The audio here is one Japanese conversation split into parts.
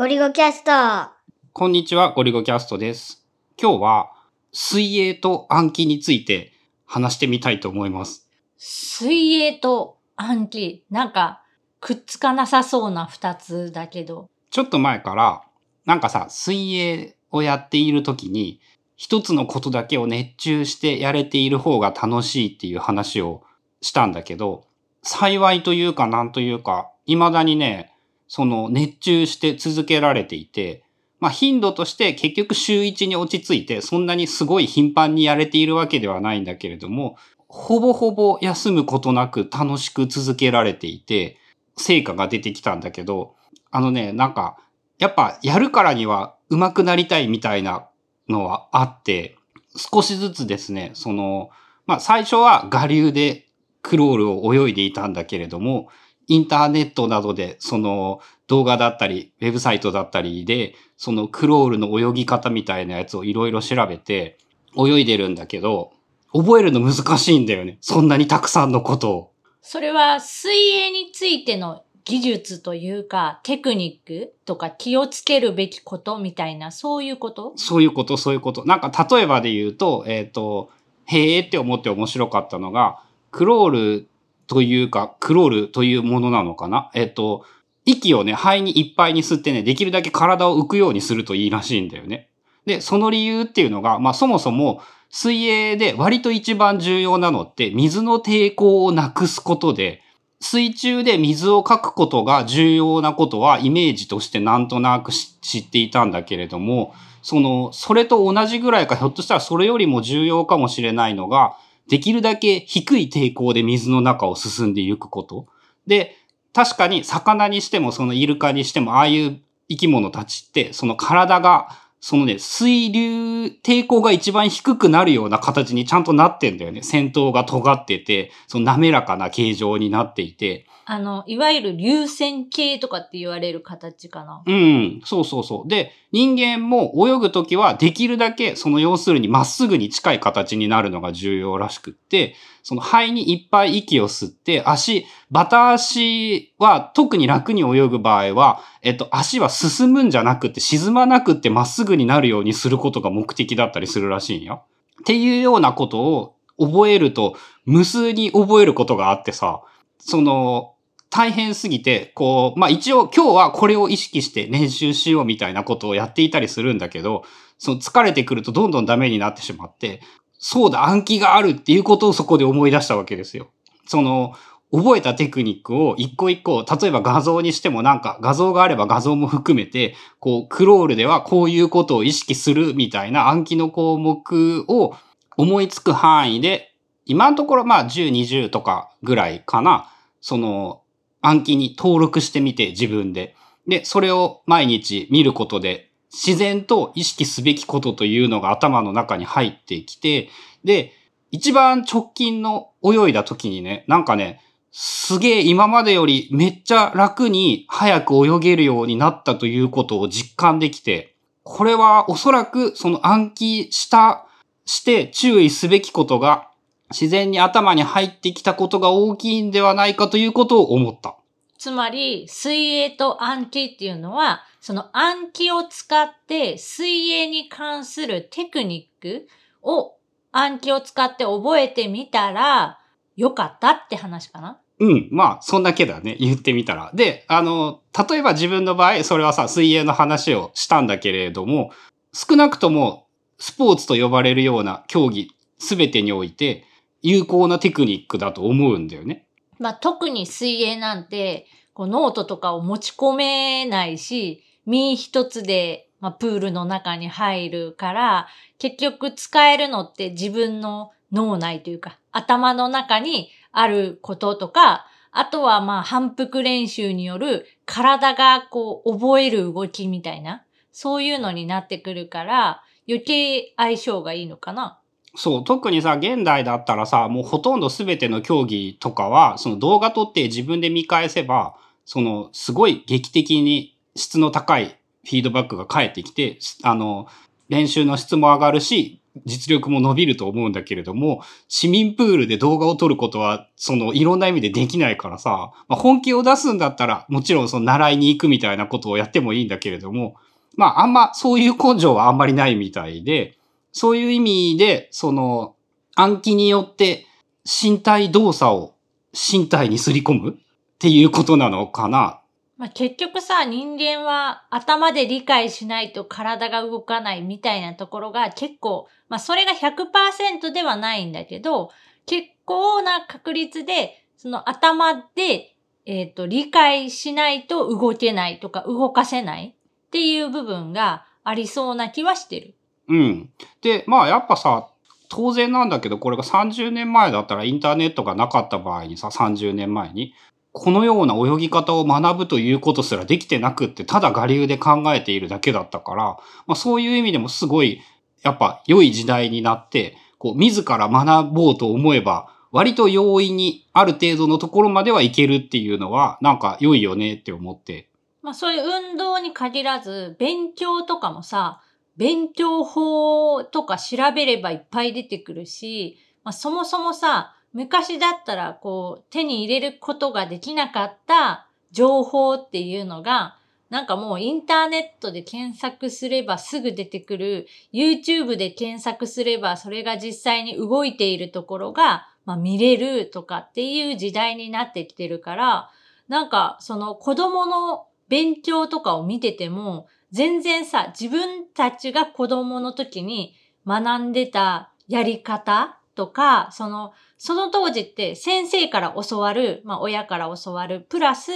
ゴリゴキャスト。こんにちは、ゴリゴキャストです。今日は、水泳と暗記について話してみたいと思います。水泳と暗記。なんか、くっつかなさそうな二つだけど。ちょっと前から、なんかさ、水泳をやっている時に、一つのことだけを熱中してやれている方が楽しいっていう話をしたんだけど、幸いというかなんというか、未だにね、その熱中して続けられていて、まあ頻度として結局週1に落ち着いて、そんなにすごい頻繁にやれているわけではないんだけれども、ほぼほぼ休むことなく楽しく続けられていて、成果が出てきたんだけど、あのね、なんか、やっぱやるからには上手くなりたいみたいなのはあって、少しずつですね、その、まあ最初は我流でクロールを泳いでいたんだけれども、インターネットなどでその動画だったり、ウェブサイトだったりで、そのクロールの泳ぎ方みたいなやつをいろいろ調べて泳いでるんだけど、覚えるの難しいんだよね。そんなにたくさんのことを。それは水泳についての技術というか、テクニックとか気をつけるべきことみたいな、そういうこと？そういうこと、そういうこと。なんか例えばで言うと、えっ、と、へえって思って面白かったのが、クロールというか、クロールというものなのかな？えっ、と、息をね、肺にいっぱいに吸ってね、できるだけ体を浮くようにするといいらしいんだよね。で、その理由っていうのが、まあそもそも水泳で割と一番重要なのって、水の抵抗をなくすことで、水中で水をかくことが重要なことはイメージとしてなんとなく知っていたんだけれども、その、それと同じぐらいか、ひょっとしたらそれよりも重要かもしれないのが、できるだけ低い抵抗で水の中を進んでいくこと。で、確かに魚にしても、そのイルカにしても、ああいう生き物たちって、その体が、そのね、水流、抵抗が一番低くなるような形にちゃんとなってんだよね。先頭が尖ってて、その滑らかな形状になっていて。あの、いわゆる流線形とかって言われる形かな。うん、そうそうそう。で、人間も泳ぐときはできるだけ、その要するにまっすぐに近い形になるのが重要らしくって、その肺にいっぱい息を吸って、足、バタ足は特に楽に泳ぐ場合は、えっと、足は進むんじゃなくて沈まなくてまっすぐになるようにすることが目的だったりするらしいんよ。っていうようなことを覚えると、無数に覚えることがあってさ、その、大変すぎて、こう、まあ一応今日はこれを意識して練習しようみたいなことをやっていたりするんだけど、その疲れてくるとどんどんダメになってしまって、そうだ、暗記があるっていうことをそこで思い出したわけですよ。その、覚えたテクニックを一個一個、例えば画像にしてもなんか画像があれば画像も含めて、こう、クロールではこういうことを意識するみたいな暗記の項目を思いつく範囲で、今のところまあ10、20とかぐらいかな、その暗記に登録してみて自分で。で、それを毎日見ることで自然と意識すべきことというのが頭の中に入ってきて、で、一番直近の泳いだ時にね、なんかね、すげえ今までよりめっちゃ楽に早く泳げるようになったということを実感できて、これはおそらくその暗記した、して注意すべきことが自然に頭に入ってきたことが大きいんではないかということを思った。つまり、水泳と暗記っていうのは、その暗記を使って水泳に関するテクニックを暗記を使って覚えてみたらよかったって話かな？うん。まあ、そんだけだね。言ってみたら。で、あの、例えば自分の場合、それはさ、水泳の話をしたんだけれども、少なくとも、スポーツと呼ばれるような競技、すべてにおいて、有効なテクニックだと思うんだよね。まあ、特に水泳なんて、こうノートとかを持ち込めないし、身一つで、まあ、プールの中に入るから、結局使えるのって自分の脳内というか、頭の中にあることとか、あとはまあ反復練習による体がこう覚える動きみたいな、そういうのになってくるから、余計相性がいいのかな。そう、特にさ、現代だったらさ、もうほとんど全ての競技とかは、その動画撮って自分で見返せば、その、すごい劇的に質の高いフィードバックが返ってきて、あの、練習の質も上がるし、実力も伸びると思うんだけれども、市民プールで動画を撮ることは、その、いろんな意味でできないからさ、まあ、本気を出すんだったら、もちろんその習いに行くみたいなことをやってもいいんだけれども、まあ、あんま、そういう根性はあんまりないみたいで、そういう意味で、その、暗記によって身体動作を身体にすり込むっていうことなのかな。まあ、結局さ、人間は頭で理解しないと体が動かないみたいなところが結構、まあそれが100%ではないんだけど、結構な確率で、その頭で、えっ、ー、と、理解しないと動けないとか動かせないっていう部分がありそうな気はしてる。うん。で、まあやっぱさ、当然なんだけど、これが30年前だったらインターネットがなかった場合にさ、30年前に、このような泳ぎ方を学ぶということすらできてなくって、ただ我流で考えているだけだったから、まあそういう意味でもすごい、やっぱ良い時代になって、こう自ら学ぼうと思えば、割と容易にある程度のところまではいけるっていうのは、なんか良いよねって思って。まあそういう運動に限らず、勉強とかもさ、勉強法とか調べればいっぱい出てくるし、まあ、そもそもさ、昔だったらこう手に入れることができなかった情報っていうのが、なんかもうインターネットで検索すればすぐ出てくる、YouTube で検索すればそれが実際に動いているところが、まあ、見れるとかっていう時代になってきてるから、なんかその子供の勉強とかを見てても、全然さ、自分たちが子供の時に学んでたやり方とか、その、その当時って先生から教わる、まあ親から教わる、プラス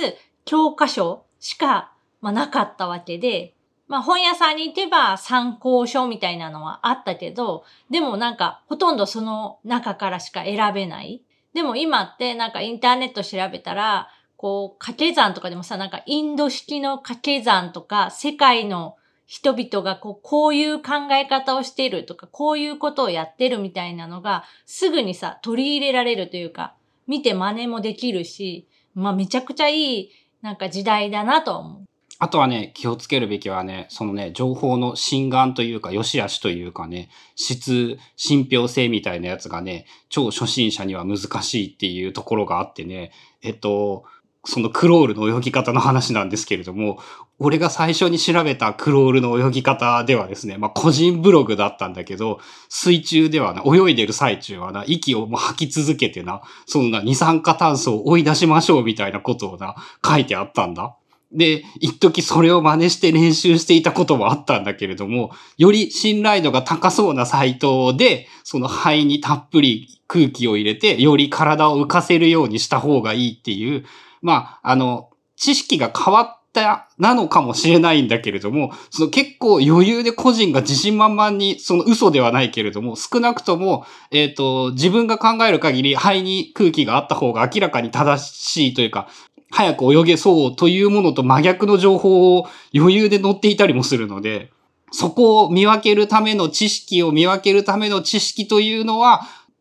教科書しか、まあ、なかったわけで、まあ本屋さんに行けば参考書みたいなのはあったけど、でもなんかほとんどその中からしか選べない。でも今ってなんかインターネット調べたら、こう、掛け算とかでもさ、なんかインド式の掛け算とか、世界の人々がこうこういう考え方をしているとか、こういうことをやってるみたいなのが、すぐにさ、取り入れられるというか、見て真似もできるし、まあめちゃくちゃいい、なんか時代だなと思う。あとはね、気をつけるべきはね、そのね、情報の心眼というか、良し悪しというかね、質、信憑性みたいなやつがね、超初心者には難しいっていうところがあってね、えっと、そのクロールの泳ぎ方の話なんですけれども、俺が最初に調べたクロールの泳ぎ方ではですね、まあ個人ブログだったんだけど、水中ではな、泳いでる最中はな、息をもう吐き続けてな、そんな二酸化炭素を追い出しましょうみたいなことをな、書いてあったんだ。で、一時それを真似して練習していたこともあったんだけれども、より信頼度が高そうなサイトで、その肺にたっぷり空気を入れて、より体を浮かせるようにした方がいいっていう、まあ、あの、知識が変わったなのかもしれないんだけれども、その結構余裕で個人が自信満々に、その嘘ではないけれども、少なくとも、えっ、ー、と、自分が考える限り肺に空気があった方が明らかに正しいというか、早く泳げそうというものと真逆の情報を余裕で載っていたりもするので、そこを見分けるための知識を見分けるための知識というのは、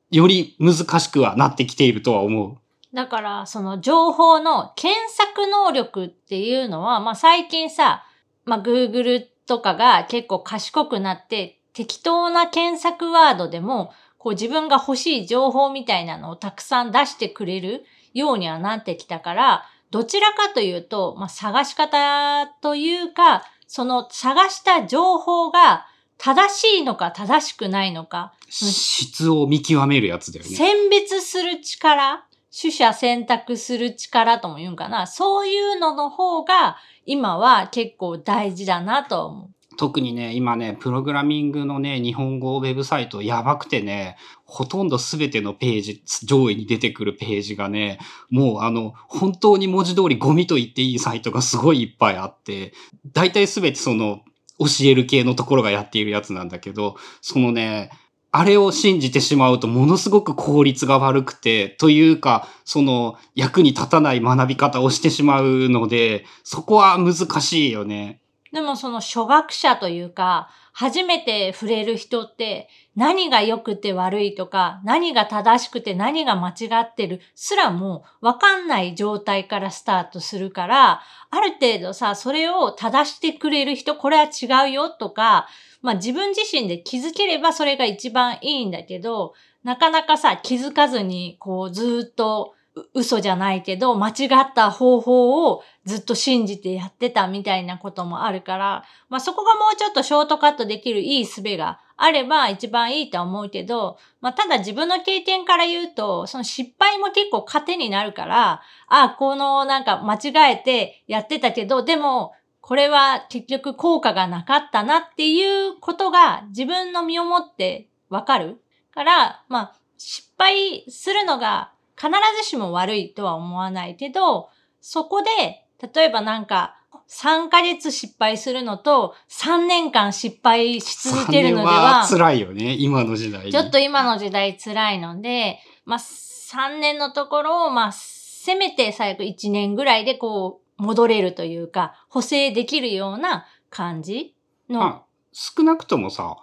より難しくはなってきているとは思う。だから、その情報の検索能力っていうのは、まあ最近さ、まあ Google とかが結構賢くなって、適当な検索ワードでも、こう自分が欲しい情報みたいなのをたくさん出してくれるようにはなってきたから、どちらかというと、まあ探し方というか、その探した情報が正しいのか正しくないのか。質を見極めるやつだよね。選別する力取捨選択する力とも言うんかな。そういうのの方が今は結構大事だなと思う。特にね、今ね、プログラミングのね、日本語ウェブサイトやばくてね、ほとんどすべてのページ、上位に出てくるページがね、もうあの、本当に文字通りゴミと言っていいサイトがすごいいっぱいあって、大体すべてその、教える系のところがやっているやつなんだけど、そのね、あれを信じてしまうとものすごく効率が悪くて、というか、その役に立たない学び方をしてしまうので、そこは難しいよね。でもその初学者というか、初めて触れる人って何が良くて悪いとか、何が正しくて何が間違ってるすらもわかんない状態からスタートするから、ある程度さ、それを正してくれる人、これは違うよとか、まあ自分自身で気づければそれが一番いいんだけど、なかなかさ、気づかずに、こうずっと嘘じゃないけど、間違った方法をずっと信じてやってたみたいなこともあるから、まあそこがもうちょっとショートカットできるいい術があれば一番いいとは思うけど、まあただ自分の経験から言うと、その失敗も結構糧になるから、あ、このなんか間違えてやってたけど、でもこれは結局効果がなかったなっていうことが自分の身をもってわかるから、まあ失敗するのが必ずしも悪いとは思わないけど、そこで、例えばなんか、3ヶ月失敗するのと、3年間失敗し続けるのでは、は辛いよね、今の時代ちょっと今の時代辛いので、まあ、3年のところを、まあ、せめて最悪1年ぐらいでこう、戻れるというか、補正できるような感じの。まあ、少なくともさ、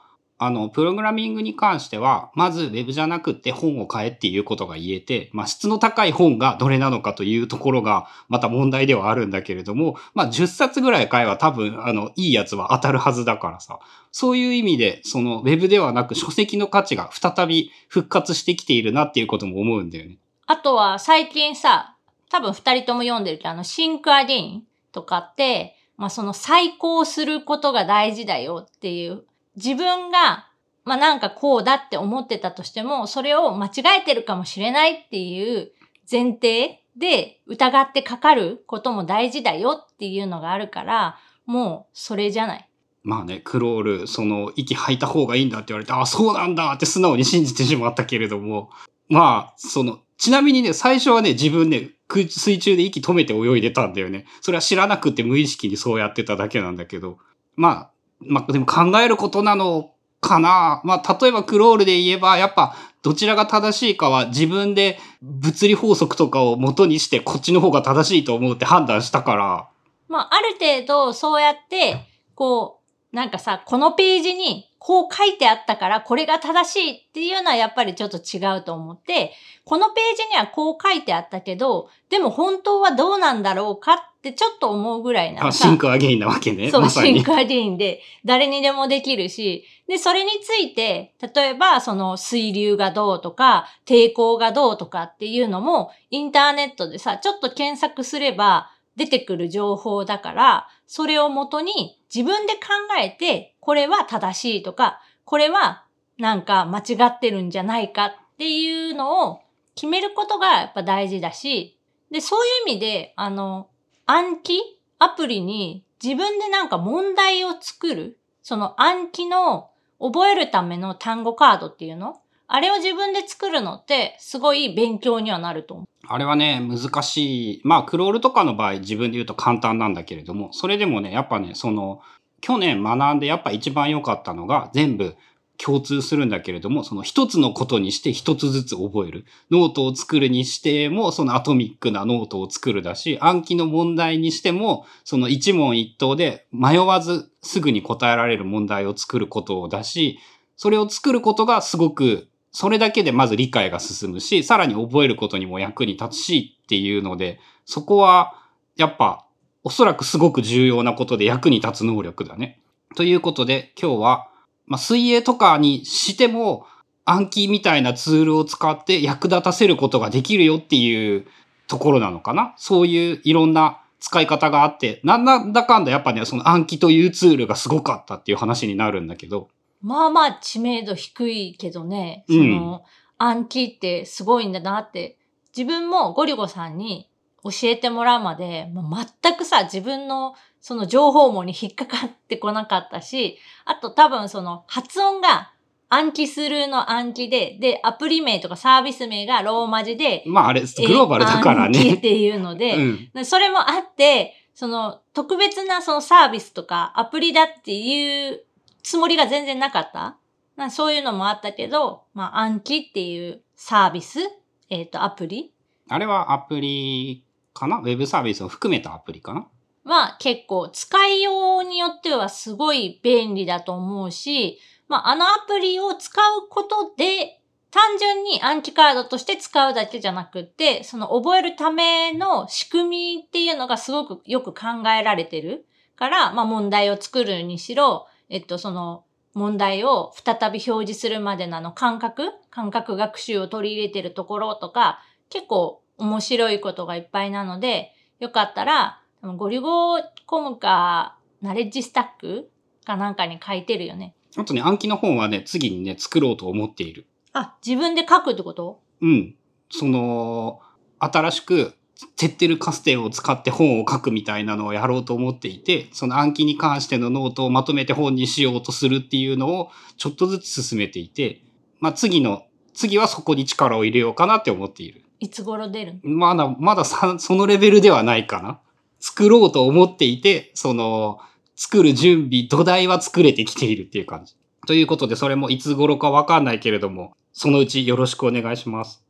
あの、プログラミングに関しては、まず Web じゃなくて本を買えっていうことが言えて、まあ質の高い本がどれなのかというところが、また問題ではあるんだけれども、まあ10冊ぐらい買えば多分、あの、いいやつは当たるはずだからさ、そういう意味で、その Web ではなく書籍の価値が再び復活してきているなっていうことも思うんだよね。あとは最近さ、多分二人とも読んでるけど、あの、シンクアゲインとかって、まあその再考することが大事だよっていう自分が、まあなんかこうだって思ってたとしても、それを間違えてるかもしれないっていう前提で疑ってかかることも大事だよっていうのがあるから、もうそれじゃない。まあね、クロール、その、息吐いた方がいいんだって言われて、ああ、そうなんだって素直に信じてしまったけれども、まあ、その、ちなみにね、最初はね、自分ね、水中で息止めて泳いでたんだよね。それは知らなくて無意識にそうやってただけなんだけど、まあ、まあ、でも考えることなのかな。まあ、例えばクロールで言えば、やっぱ、どちらが正しいかは自分で物理法則とかを元にしてこっちの方が正しいと思うって判断したから。まあ、ある程度そうやって、こう、なんかさ、このページにこう書いてあったからこれが正しいっていうのはやっぱりちょっと違うと思って、このページにはこう書いてあったけど、でも本当はどうなんだろうかってちょっと思うぐらいなの Think Again なわけね。そう、ま、 Think Again で誰にでもできるし、で、それについて、例えばその水流がどうとか、抵抗がどうとかっていうのも、インターネットでさ、ちょっと検索すれば、出てくる情報だから、それをもとに自分で考えて、これは正しいとか、これはなんか間違ってるんじゃないかっていうのを決めることがやっぱ大事だし、で、そういう意味で、あの、暗記アプリに自分でなんか問題を作る、その暗記の覚えるための単語カードっていうのあれを自分で作るのってすごい勉強にはなると思う。あれはね、難しい。まあ、クロールとかの場合自分で言うと簡単なんだけれども、それでもね、やっぱね、その、去年学んでやっぱ一番良かったのが全部共通するんだけれども、その一つのことにして一つずつ覚える。ノートを作るにしても、そのアトミックなノートを作るだし、 Anki の問題にしても、その一問一答で迷わずすぐに答えられる問題を作ることをだし、それを作ることがすごく、それだけでまず理解が進むし、さらに覚えることにも役に立つしっていうので、そこはやっぱおそらくすごく重要なことで役に立つ能力だね。ということで今日はまあ、水泳とかにしても、暗記みたいなツールを使って役立たせることができるよっていうところなのかなそういういろんな使い方があって、なんだかんだやっぱね、その暗記というツールがすごかったっていう話になるんだけど。まあまあ知名度低いけどね、その、暗記ってすごいんだなって、自分もゴリゴさんに教えてもらうまで、全くさ、自分のその情報網に引っかかってこなかったし、あと多分その発音が暗記するの暗記で、で、アプリ名とかサービス名がローマ字で、まああれ、グローバルだからね。暗記っていうので、うん、それもあって、その特別なそのサービスとかアプリだっていうつもりが全然なかった？そういうのもあったけど、まあ暗記っていうサービス、えっ、ー、と、アプリ？あれはアプリかな？ウェブサービスを含めたアプリかな？は結構使いようによってはすごい便利だと思うし、まあ、あのアプリを使うことで、単純に暗記カードとして使うだけじゃなくって、その覚えるための仕組みっていうのがすごくよく考えられてるから、まあ問題を作るにしろ、えっと、その問題を再び表示するまでのあの感覚、感覚学習を取り入れてるところとか、結構面白いことがいっぱいなので、よかったら、ゴリゴコムか、ナレッジスタックかなんかに書いてるよね。あとね、暗記の本はね、次にね、作ろうと思っている。あ、自分で書くってこと？うん。その、新しく、 Zettelkasten を使って本を書くみたいなのをやろうと思っていて、その Anki に関してのノートをまとめて本にしようとするっていうのをちょっとずつ進めていて、まあ次の、次はそこに力を入れようかなって思っている。いつ頃出るのまだ、まださそのレベルではないかな。作ろうと思っていて、その、作る準備、土台は作れてきているっていう感じ。ということで、それもいつ頃かわかんないけれども、そのうちよろしくお願いします。